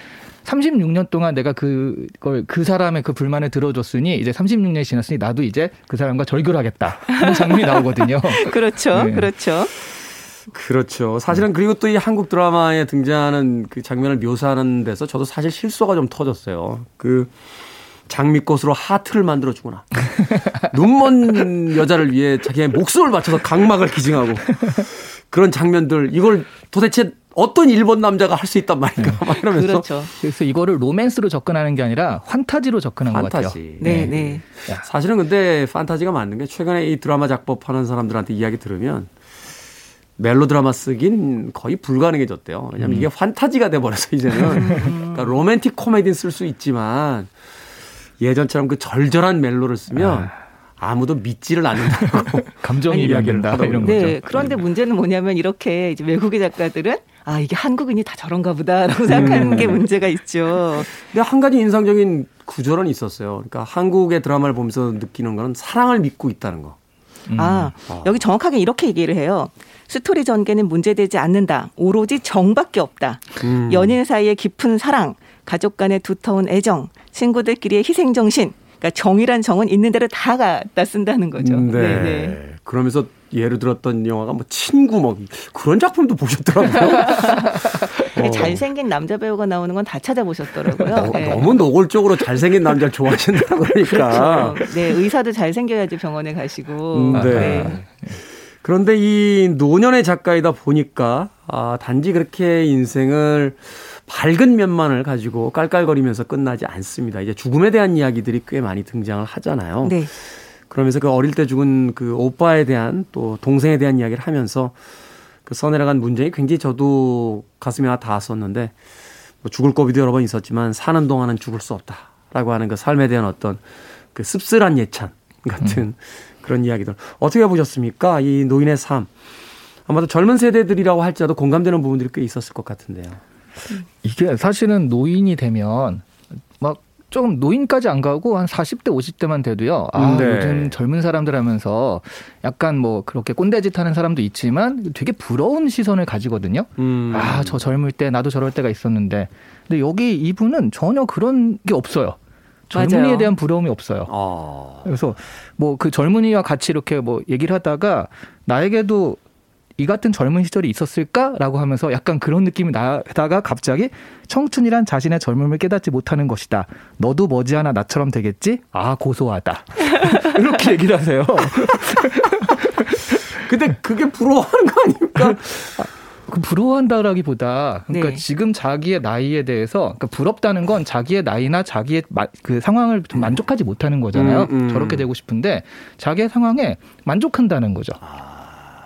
36년 동안 내가 그걸 그 사람의 그 불만을 들어줬으니 이제 36년이 지났으니 나도 이제 그 사람과 절교하겠다 하는 장면이 나오거든요. 그렇죠. 네. 그렇죠. 그렇죠. 사실은 그리고 또 이 한국 드라마에 등장하는 그 장면을 묘사하는 데서 저도 사실 실수가 좀 터졌어요. 그 장미꽃으로 하트를 만들어 주거나 눈먼 여자를 위해 자기의 목숨을 바쳐서 각막을 기증하고 그런 장면들 이걸 도대체 어떤 일본 남자가 할 수 있단 말인가 막 이러면서 그렇죠. 그래서 이거를 로맨스로 접근하는 게 아니라 환타지로 접근한 것 같아요. 판타지. 네, 네. 사실은 근데 판타지가 맞는 게 최근에 이 드라마 작법하는 사람들한테 이야기 들으면 멜로 드라마 쓰긴 거의 불가능해졌대요. 왜냐하면 이게 판타지가 돼버려서 이제는 그러니까 로맨틱 코미디는 쓸 수 있지만 예전처럼 그 절절한 멜로를 쓰면 아무도 믿지를 않는다고 감정이 이야기를 이야기한다. 이런 거죠. 네. 그런데 문제는 뭐냐면 이렇게 이제 외국의 작가들은 아 이게 한국인이 다 저런가 보다라고 생각하는 음. 게 문제가 있죠. 근데 한 가지 인상적인 구절은 있었어요. 그러니까 한국의 드라마를 보면서 느끼는 거는 사랑을 믿고 있다는 거. 아 여기 정확하게 이렇게 얘기를 해요. 스토리 전개는 문제되지 않는다. 오로지 정밖에 없다. 음. 연인 사이의 깊은 사랑, 가족 간의 두터운 애정, 친구들끼리의 희생 정신. 그러니까 정이란 정은 있는 대로 다 갖다 쓴다는 거죠. 네. 네, 네. 그러면서 예를 들었던 영화가 뭐 친구 뭐 그런 작품도 보셨더라고요. 어. 잘생긴 남자 배우가 나오는 건 다 찾아보셨더라고요. 너, 네. 너무 노골적으로 잘생긴 남자를 좋아하신다 그러니까. 그렇죠. 네, 의사도 잘생겨야지 병원에 가시고. 음, 네. 네. 그런데 이 노년의 작가이다 보니까 아, 단지 그렇게 인생을 밝은 면만을 가지고 깔깔거리면서 끝나지 않습니다. 이제 죽음에 대한 이야기들이 꽤 많이 등장을 하잖아요. 네. 그러면서 그 어릴 때 죽은 그 오빠에 대한 또 동생에 대한 이야기를 하면서 그 써내려간 문제이 굉장히 저도 가슴에 하나 닿았었는데 뭐 죽을 고비도 여러 번 있었지만 사는 동안은 죽을 수 없다라고 하는 그 삶에 대한 어떤 그 씁쓸한 예찬 같은 그런 이야기들 어떻게 보셨습니까? 이 노인의 삶 아마도 젊은 세대들이라고 할지라도 공감되는 부분들이 꽤 있었을 것 같은데요. 이게 사실은 노인이 되면 막 조금 노인까지 안 가고 한 40대 50대만 돼도요. 아, 네. 요즘 젊은 사람들 하면서 약간 뭐 그렇게 꼰대짓 하는 사람도 있지만 되게 부러운 시선을 가지거든요. 음. 아, 저 젊을 때 나도 저럴 때가 있었는데. 근데 여기 이분은 전혀 그런 게 없어요. 젊은이에 맞아요. 대한 부러움이 없어요. 아. 그래서 뭐 그 젊은이와 같이 이렇게 뭐 얘기를 하다가 나에게도 이 같은 젊은 시절이 있었을까라고 하면서 약간 그런 느낌이 나다가 갑자기 청춘이란 자신의 젊음을 깨닫지 못하는 것이다. 너도 머지않아 나처럼 되겠지? 아 고소하다. 이렇게 얘기를 하세요. 근데 그게 부러워하는 거 아닙니까? 그 부러워한다라기보다 그러니까 네. 지금 자기의 나이에 대해서 그러니까 부럽다는 건 자기의 나이나 자기의 마- 그 상황을 좀 만족하지 못하는 거잖아요. 음, 음. 저렇게 되고 싶은데 자기의 상황에 만족한다는 거죠. 예,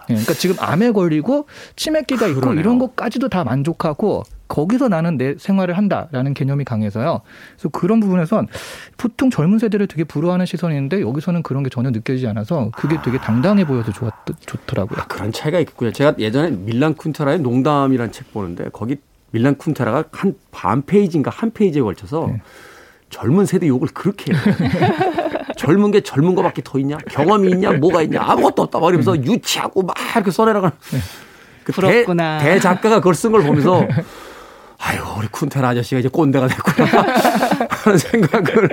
그러니까 지금 암에 걸리고 치매기가 있고 그러네요. 이런 것까지도 다 만족하고 거기서 나는 내 생활을 한다라는 개념이 강해서요. 그래서 그런 부분에선 보통 젊은 세대를 되게 부러워하는 시선이 있는데 여기서는 그런 게 전혀 느껴지지 않아서 그게 되게 당당해 보여서 좋았, 좋더라고요. 아, 그런 차이가 있겠군요. 제가 예전에 밀란 쿤테라의 농담이라는 책 보는데 거기 밀란 쿤테라가 한 반 페이지인가 한 페이지에 걸쳐서 네. 젊은 세대 욕을 그렇게 해요. 젊은 게 젊은 거밖에 더 있냐? 경험이 있냐? 뭐가 있냐? 아무것도 없다. 막 이러면서 유치하고 막 이렇게 써내려가는. 그 대, 부럽구나. 대 작가가 그걸 쓴 걸 보면서 아유, 우리 쿤테라 아저씨가 이제 꼰대가 됐구나. 하는 생각을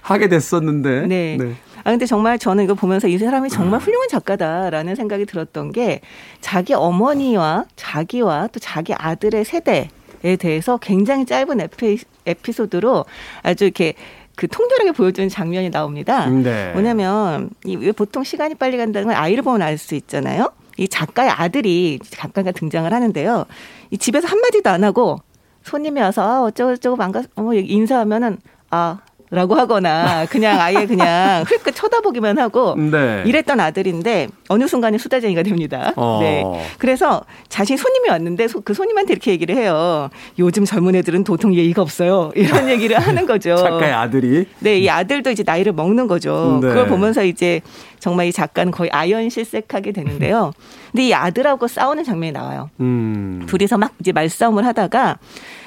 하게 됐었는데. 네. 아 근데 정말 저는 이거 보면서 이 사람이 정말 훌륭한 작가다라는 생각이 들었던 게 자기 어머니와 자기와 또 자기 아들의 세대에 대해서 굉장히 짧은 에피, 에피소드로 아주 이렇게 그 통렬하게 보여주는 장면이 나옵니다. 네. 뭐냐면 이왜 보통 시간이 빨리 간다는 걸 아이를 보면 알 수 있잖아요. 이 작가의 아들이 잠깐 등장을 하는데요. 이 집에서 한 마디도 안 하고 손님이 와서 아, 어쩌고 저쩌고 반갑 어 인사하면은 아 라고 하거나 그냥 아예 그냥 흘끗 쳐다보기만 하고 네. 이랬던 아들인데 어느 순간에 수다쟁이가 됩니다. 어. 네. 그래서 자신이 손님이 왔는데 소- 그 손님한테 이렇게 얘기를 해요. 요즘 젊은 애들은 도통 예의가 없어요. 이런 얘기를 하는 거죠. 작가의 아들이. 네, 이 아들도 이제 나이를 먹는 거죠. 네. 그걸 보면서 이제 정말 이 작가는 거의 아연 실색하게 되는데요. 근데 이 아들하고 싸우는 장면이 나와요. 음. 둘이서 막 이제 말싸움을 하다가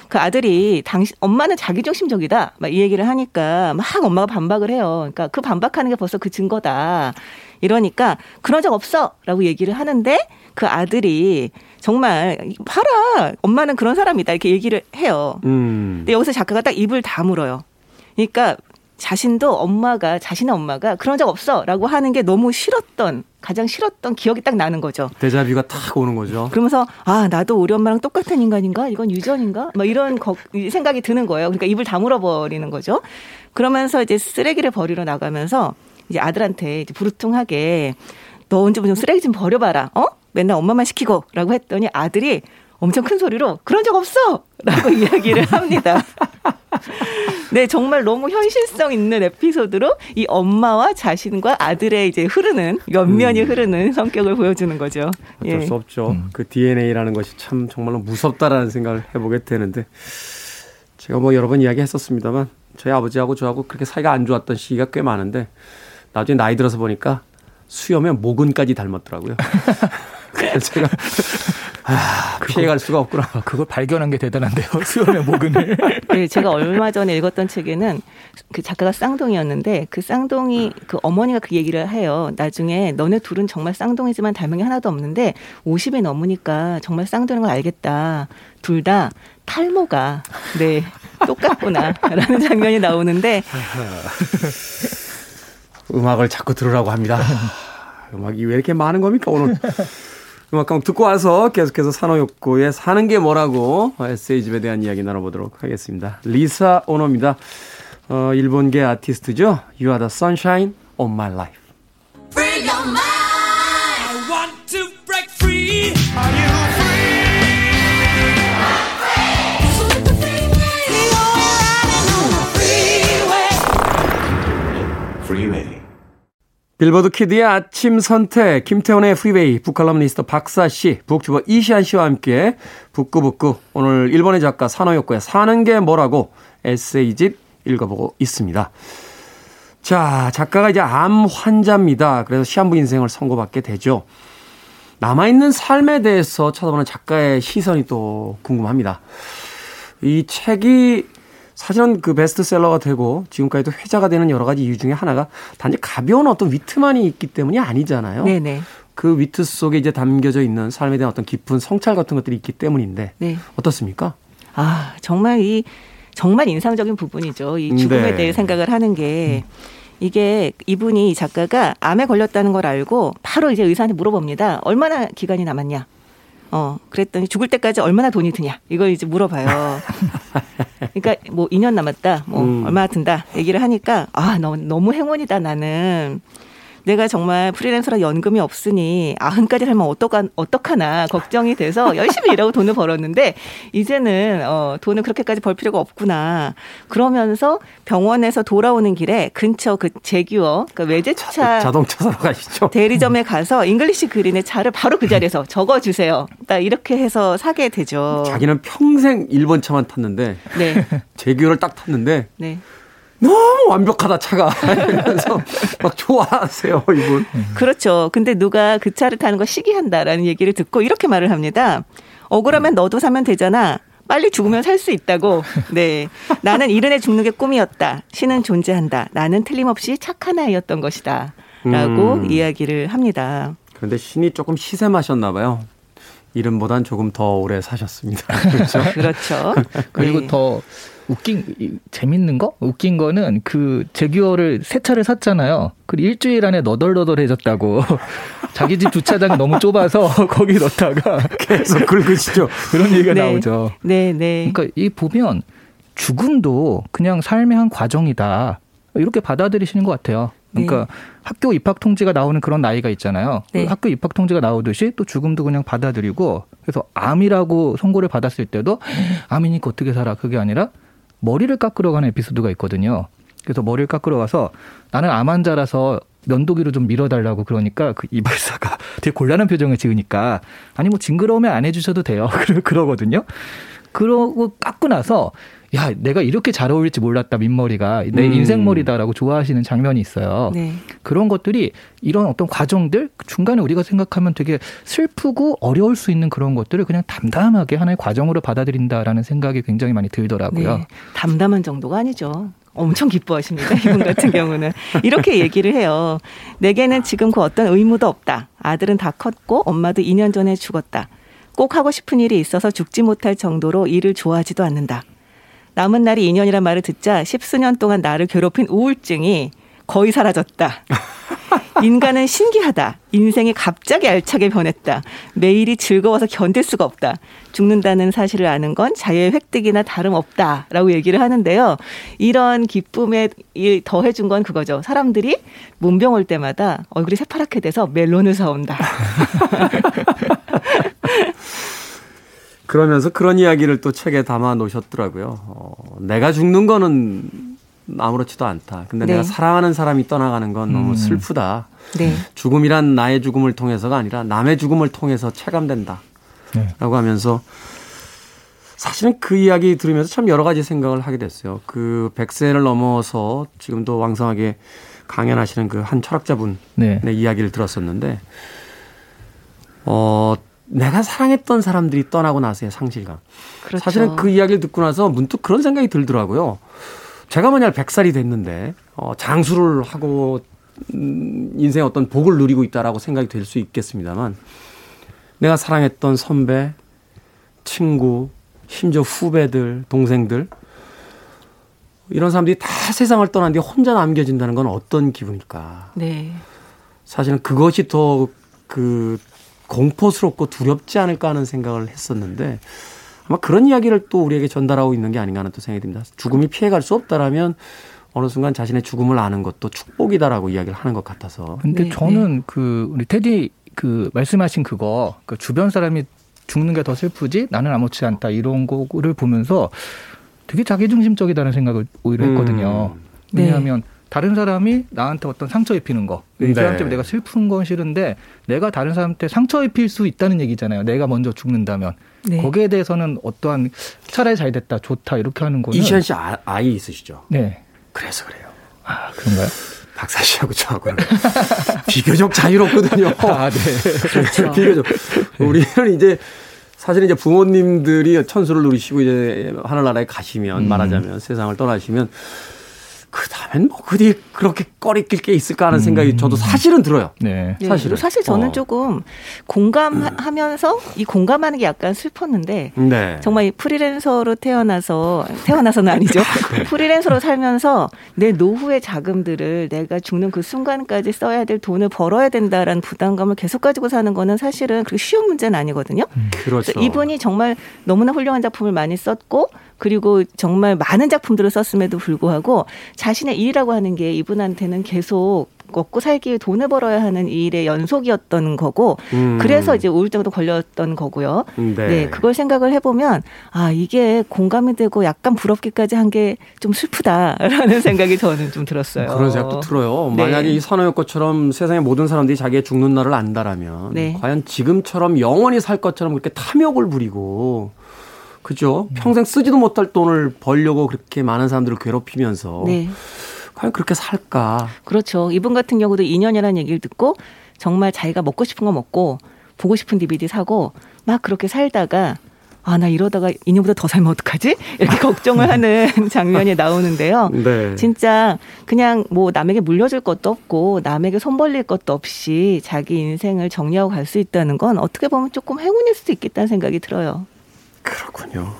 그 아들이 당신 엄마는 자기중심적이다 막 이 얘기를 하니까 막 엄마가 반박을 해요. 그러니까 그 반박하는 게 벌써 그 증거다. 이러니까 그런 적 없어라고 얘기를 하는데 그 아들이 정말 봐라 엄마는 그런 사람이다 이렇게 얘기를 해요. 음. 근데 여기서 작가가 딱 입을 다물어요. 그러니까 자신도 엄마가 자신의 엄마가 그런 적 없어라고 하는 게 너무 싫었던 가장 싫었던 기억이 딱 나는 거죠. 데자뷰가 탁 오는 거죠. 그러면서 아 나도 우리 엄마랑 똑같은 인간인가 이건 유전인가 막 이런 거, 이 생각이 드는 거예요. 그러니까 입을 다물어 버리는 거죠. 그러면서 이제 쓰레기를 버리러 나가면서 이제 아들한테 이제 부르퉁하게 너 언제 좀 쓰레기 좀 버려봐라. 어? 맨날 엄마만 시키고라고 했더니 아들이 엄청 큰 소리로 그런 적 없어 라고 이야기를 합니다. 네, 정말 너무 현실성 있는 에피소드로 이 엄마와 자신과 아들의 이제 흐르는 연면이 흐르는 성격을 보여주는 거죠. 어쩔 예. 수 없죠. 그 DNA라는 것이 참 정말로 무섭다라는 생각을 해보게 되는데 제가 뭐 여러 번 이야기 했었습니다만 저희 아버지하고 저하고 그렇게 사이가 안 좋았던 시기가 꽤 많은데 나중에 나이 들어서 보니까 수염에 모근까지 닮았더라고요. 그래 서 제가 피해갈 수가 없구나. 그걸 발견한 게 대단한데요. 수염의 모근을. 네, 제가 얼마 전에 읽었던 책에는 그 작가가 쌍둥이였는데 그 쌍둥이 그 어머니가 그 얘기를 해요. 나중에 너네 둘은 정말 쌍둥이지만 닮은 게 하나도 없는데 50이 넘으니까 정말 쌍둥이인 걸 알겠다. 둘 다 탈모가 네 똑같구나라는 장면이 나오는데 음악을 자꾸 들으라고 합니다. 음악이 왜 이렇게 많은 겁니까 오늘? 음악 한곡 듣고 와서 계속해서 산호욕구에 사는 게 뭐라고 에세이집에 대한 이야기 나눠보도록 하겠습니다. 리사 오노입니다. 어, 일본계 아티스트죠. You are the sunshine of my life. 빌보드 키드의 아침 선택, 김태훈의 프리웨이, 북칼럼니스트 박사 씨, 북튜버 이시한 씨와 함께 북구북구 오늘 일본의 작가 사노 요코의 사는 게 뭐라고 에세이집 읽어보고 있습니다. 자, 작가가 이제 암 환자입니다. 그래서 시한부 인생을 선고받게 되죠. 남아있는 삶에 대해서 쳐다보는 작가의 시선이 또 궁금합니다. 이 책이 사실은 그 베스트셀러가 되고 지금까지도 회자가 되는 여러 가지 이유 중에 하나가 단지 가벼운 어떤 위트만이 있기 때문이 아니잖아요. 네네. 그 위트 속에 이제 담겨져 있는 삶에 대한 어떤 깊은 성찰 같은 것들이 있기 때문인데 네. 어떻습니까? 아 정말 이 정말 인상적인 부분이죠. 이 죽음에 네. 대해 생각을 하는 게 이게 이분이 이 작가가 암에 걸렸다는 걸 알고 바로 이제 의사한테 물어봅니다. 얼마나 기간이 남았냐? 어, 그랬더니 죽을 때까지 얼마나 돈이 드냐? 이걸 이제 물어봐요. 그러니까 뭐 2년 남았다. 뭐 음. 얼마 든다. 얘기를 하니까 아, 너무 너무 행운이다 나는. 내가 정말 프리랜서라 연금이 없으니 아흔까지 살면 어떡하, 어떡하나 걱정이 돼서 열심히 일하고 돈을 벌었는데 이제는 어, 돈을 그렇게까지 벌 필요가 없구나. 그러면서 병원에서 돌아오는 길에 근처 그 제규어 그 외제차 자동차 사러 가시죠. 대리점에 가서 English green의 차를 바로 그 자리에서 저거 주세요. 딱 이렇게 해서 사게 되죠. 자기는 평생 일본 차만 탔는데 네, 제규어를 딱 탔는데 네. 너무 완벽하다 차가 이러면서 막 좋아하세요 이분. 그렇죠. 근데 누가 그 차를 타는 거 시기한다라는 얘기를 듣고 이렇게 말을 합니다. 억울하면 너도 사면 되잖아. 빨리 죽으면 살 수 있다고. 네. 나는 이른에 죽는 게 꿈이었다. 신은 존재한다. 나는 틀림없이 착한 아이였던 것이다. 라고 음. 이야기를 합니다. 그런데 신이 조금 시샘하셨나 봐요. 이름보단 조금 더 오래 사셨습니다. 그렇죠? 그렇죠. 그리고 네. 더 웃긴 이- 재밌는 거 웃긴 거는 그 제규어를 새 차를 샀잖아요. 그리고 일주일 안에 너덜너덜해졌다고 자기 집 주차장이 너무 좁아서 거기 넣다가 계속 긁으시죠. 그런 얘기가 네. 나오죠. 네, 네. 그러니까 이 보면 죽음도 그냥 삶의 한 과정이다. 이렇게 받아들이시는 것 같아요. 그러니까 학교 입학 통지가 나오는 그런 나이가 있잖아요. 네. 그 학교 입학 통지가 나오듯이 또 죽음도 그냥 받아들이고 그래서 암이라고 선고를 받았을 때도 암이니까 어떻게 살아 그게 아니라 머리를 깎으러 가는 에피소드가 있거든요. 그래서 머리를 깎으러 가서 나는 암 환자라서 면도기로 좀 밀어달라고 그러니까 그 이발사가 되게 곤란한 표정을 지으니까 아니 뭐 징그러우면 안 해주셔도 돼요. 그러- 그러거든요. 그러고 깎고 나서 야 내가 이렇게 잘 어울릴지 몰랐다 민머리가 내 음. 인생 머리다라고 좋아하시는 장면이 있어요. 네. 그런 것들이 이런 어떤 과정들 중간에 우리가 생각하면 되게 슬프고 어려울 수 있는 그런 것들을 그냥 담담하게 하나의 과정으로 받아들인다라는 생각이 굉장히 많이 들더라고요. 네. 담담한 정도가 아니죠. 엄청 기뻐하십니다. 이분 같은 경우는. 이렇게 얘기를 해요. 내게는 지금 그 어떤 의무도 없다. 아들은 다 컸고 엄마도 2년 전에 죽었다. 꼭 하고 싶은 일이 있어서 죽지 못할 정도로 일을 좋아하지도 않는다. 남은 날이 2년이란 말을 듣자 십수년 동안 나를 괴롭힌 우울증이 거의 사라졌다. 인간은 신기하다. 인생이 갑자기 알차게 변했다. 매일이 즐거워서 견딜 수가 없다. 죽는다는 사실을 아는 건 자유의 획득이나 다름없다. 라고 얘기를 하는데요. 이런 기쁨에 이 더해준 건 그거죠. 사람들이 문병 올 때마다 얼굴이 새파랗게 돼서 멜론을 사온다. 그러면서 그런 이야기를 또 책에 담아 놓으셨더라고요. 어, 내가 죽는 거는 아무렇지도 않다. 근데 네. 내가 사랑하는 사람이 떠나가는 건 너무 음. 슬프다. 네. 죽음이란 나의 죽음을 통해서가 아니라 남의 죽음을 통해서 체감된다. 네. 라고 하면서 사실은 그 이야기 들으면서 참 여러 가지 생각을 하게 됐어요. 그 100세를 넘어서 지금도 왕성하게 강연하시는 그 한 철학자분의 네. 이야기를 들었었는데, 어, 내가 사랑했던 사람들이 떠나고 나서의 상실감. 그렇죠. 사실은 그 이야기를 듣고 나서 문득 그런 생각이 들더라고요. 제가 만약 100살이 됐는데 어, 장수를 하고 음, 인생의 어떤 복을 누리고 있다라고 생각이 될 수 있겠습니다만 내가 사랑했던 선배, 친구, 심지어 후배들, 동생들 이런 사람들이 다 세상을 떠난 뒤에 혼자 남겨진다는 건 어떤 기분일까? 네. 사실은 그것이 더그 공포스럽고 두렵지 않을까 하는 생각을 했었는데 아마 그런 이야기를 또 우리에게 전달하고 있는 게 아닌가 하는 또 생각이 듭니다. 죽음이 피해갈 수 없다라면 어느 순간 자신의 죽음을 아는 것도 축복이다라고 이야기를 하는 것 같아서 근데 네, 저는 그 우리 테디 그 말씀하신 그거 그 주변 사람이 죽는 게 더 슬프지 나는 아무렇지 않다 이런 거를 보면서 되게 자기중심적이다는 생각을 오히려 했거든요. 음. 네. 왜냐하면 다른 사람이 나한테 어떤 상처 입히는 거, 이 네. 사람 때문에 내가 슬픈 건 싫은데 내가 다른 사람한테 상처 입힐 수 있다는 얘기잖아요. 내가 먼저 죽는다면 네. 거기에 대해서는 어떠한 차라리 잘 됐다, 좋다 이렇게 하는 거는 이시안 씨 아, 아이 있으시죠? 네, 그래서 그래요. 아 그런가요? 박사 씨하고 저하고는 비교적 자유롭거든요. 아 네. 그렇죠. 비교적 우리는 이제 사실 이제 부모님들이 천수를 누리시고 이제 하늘나라에 가시면 음. 말하자면 세상을 떠나시면 그 다음엔 뭐 그리 그렇게 꺼리낄 게 있을까 하는 생각이 저도 사실은 들어요. 네. 네, 사실은. 그리고 사실 저는 어. 조금 공감하면서 이 공감하는 게 약간 슬펐는데 네. 정말 이 프리랜서로 태어나서 태어나서는 아니죠. 네. 프리랜서로 살면서 내 노후의 자금들을 내가 죽는 그 순간까지 써야 될 돈을 벌어야 된다라는 부담감을 계속 가지고 사는 거는 사실은 그렇게 쉬운 문제는 아니거든요. 그렇죠. 그래서 이분이 정말 너무나 훌륭한 작품을 많이 썼고 그리고 정말 많은 작품들을 썼음에도 불구하고 자신의 일이라고 하는 게 이분한테는 계속 먹고 살기 위해 돈을 벌어야 하는 일의 연속이었던 거고 음. 그래서 이제 우울증도 걸렸던 거고요. 네. 네, 그걸 생각을 해보면 아 이게 공감이 되고 약간 부럽기까지 한 게 좀 슬프다라는 생각이 저는 좀 들었어요. 그런 생각도 들어요. 네. 만약에 이 산호의 것처럼 세상의 모든 사람들이 자기의 죽는 날을 안다라면 네. 과연 지금처럼 영원히 살 것처럼 그렇게 탐욕을 부리고 그죠? 평생 쓰지도 못할 돈을 벌려고 그렇게 많은 사람들을 괴롭히면서 네, 과연 그렇게 살까? 그렇죠. 이분 같은 경우도 2년이라는 얘기를 듣고 정말 자기가 먹고 싶은 거 먹고 보고 싶은 DVD 사고 막 그렇게 살다가 아 나 이러다가 2년보다 더 살면 어떡하지? 이렇게 걱정을 하는 장면이 나오는데요. 네. 진짜 그냥 뭐 남에게 물려줄 것도 없고 남에게 손 벌릴 것도 없이 자기 인생을 정리하고 갈 수 있다는 건 어떻게 보면 조금 행운일 수도 있겠다는 생각이 들어요. 그렇군요.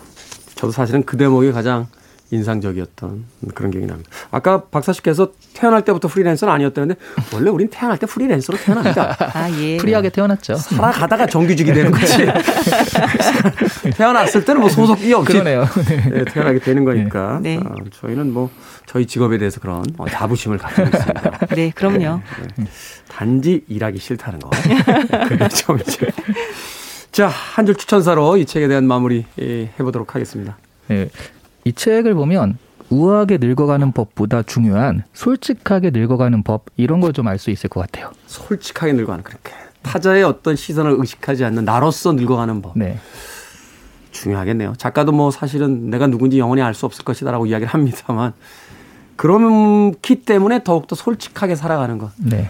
저도 사실은 그 대목이 가장 인상적이었던 그런 기억이 납니다. 아까 박사 씨께서 태어날 때부터 프리랜서는 아니었다는데 원래 우린 태어날 때 프리랜서로 태어납니다. 아 예. free하게 태어났죠. 살아가다가 정규직이 되는 거지. 태어났을 때는 뭐 소속이 없이 그러네요. 네, 태어나게 되는 거니까. 네. 어, 저희는 뭐 저희 직업에 대해서 그런 어, 자부심을 가지고 있습니다. 네, 그럼요. 단지 일하기 싫다는 거. 그게 좀 이제. 자, 한 줄 추천사로 이 책에 대한 마무리 예, 해보도록 하겠습니다. 네. 이 책을 보면 우아하게 늙어가는 법보다 중요한 솔직하게 늙어가는 법 이런 걸 좀 알 수 있을 것 같아요. 솔직하게 늙어가는 그렇게 타자의 어떤 시선을 의식하지 않는 나로서 늙어가는 법 네. 중요하겠네요. 작가도 뭐 사실은 내가 누군지 영원히 알 수 없을 것이다라고 이야기를 합니다만 그렇기 때문에 더욱더 솔직하게 살아가는 것. 네.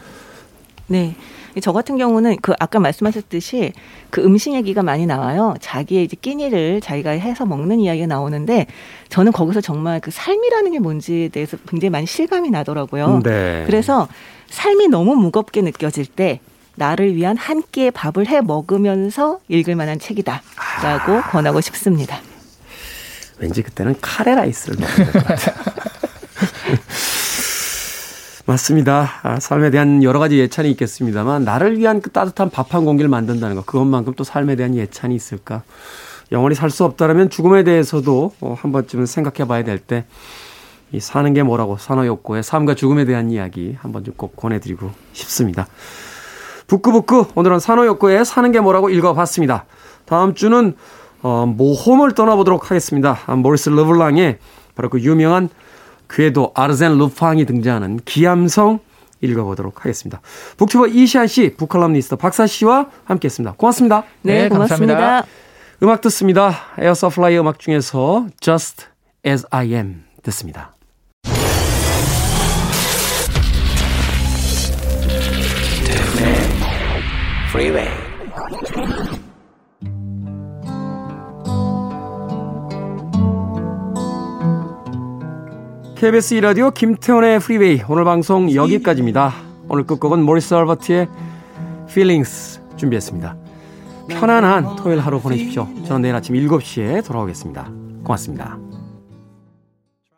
네. 저 같은 경우는 그 아까 말씀하셨듯이 그 음식 얘기가 많이 나와요. 자기의 이제 끼니를 자기가 해서 먹는 이야기가 나오는데 저는 거기서 정말 그 삶이라는 게 뭔지에 대해서 굉장히 많이 실감이 나더라고요. 네. 그래서 삶이 너무 무겁게 느껴질 때 나를 위한 한 끼의 밥을 해 먹으면서 읽을 만한 책이다라고 권하고 싶습니다. 왠지 그때는 카레 라이스를 될것 같아요. 맞습니다. 아, 삶에 대한 여러 가지 예찬이 있겠습니다만 나를 위한 그 따뜻한 밥 한 공기를 만든다는 것 그것만큼 또 삶에 대한 예찬이 있을까? 영원히 살 수 없다면 죽음에 대해서도 어, 한 번쯤은 생각해 봐야 될 때 이 사는 게 뭐라고 산호욕고의 삶과 죽음에 대한 이야기 한번좀꼭 권해드리고 싶습니다. 북구북구 오늘은 산호욕고의 사는 게 뭐라고 읽어봤습니다. 다음 주는 어, 모험을 떠나보도록 하겠습니다. 아, 모리스 르블랑의 바로 그 유명한 괴도 아르센 루팡이 등장하는 기암성 읽어보도록 하겠습니다. 북튜버 이시한 씨, 북칼럼니스트 박사 씨와 함께했습니다. 고맙습니다. 네, 네, 고맙습니다. 감사합니다. 음악 듣습니다. 에어서플라이 음악 중에서 Just As I Am 듣습니다. Freeway. KBS 2라디오 김태훈의 프리웨이 오늘 방송 여기까지입니다. 오늘 끝곡은 모리스 알버트의 Feelings 준비했습니다. 편안한 토요일 하루 보내십시오. 저는 내일 아침 7시에 돌아오겠습니다. 고맙습니다.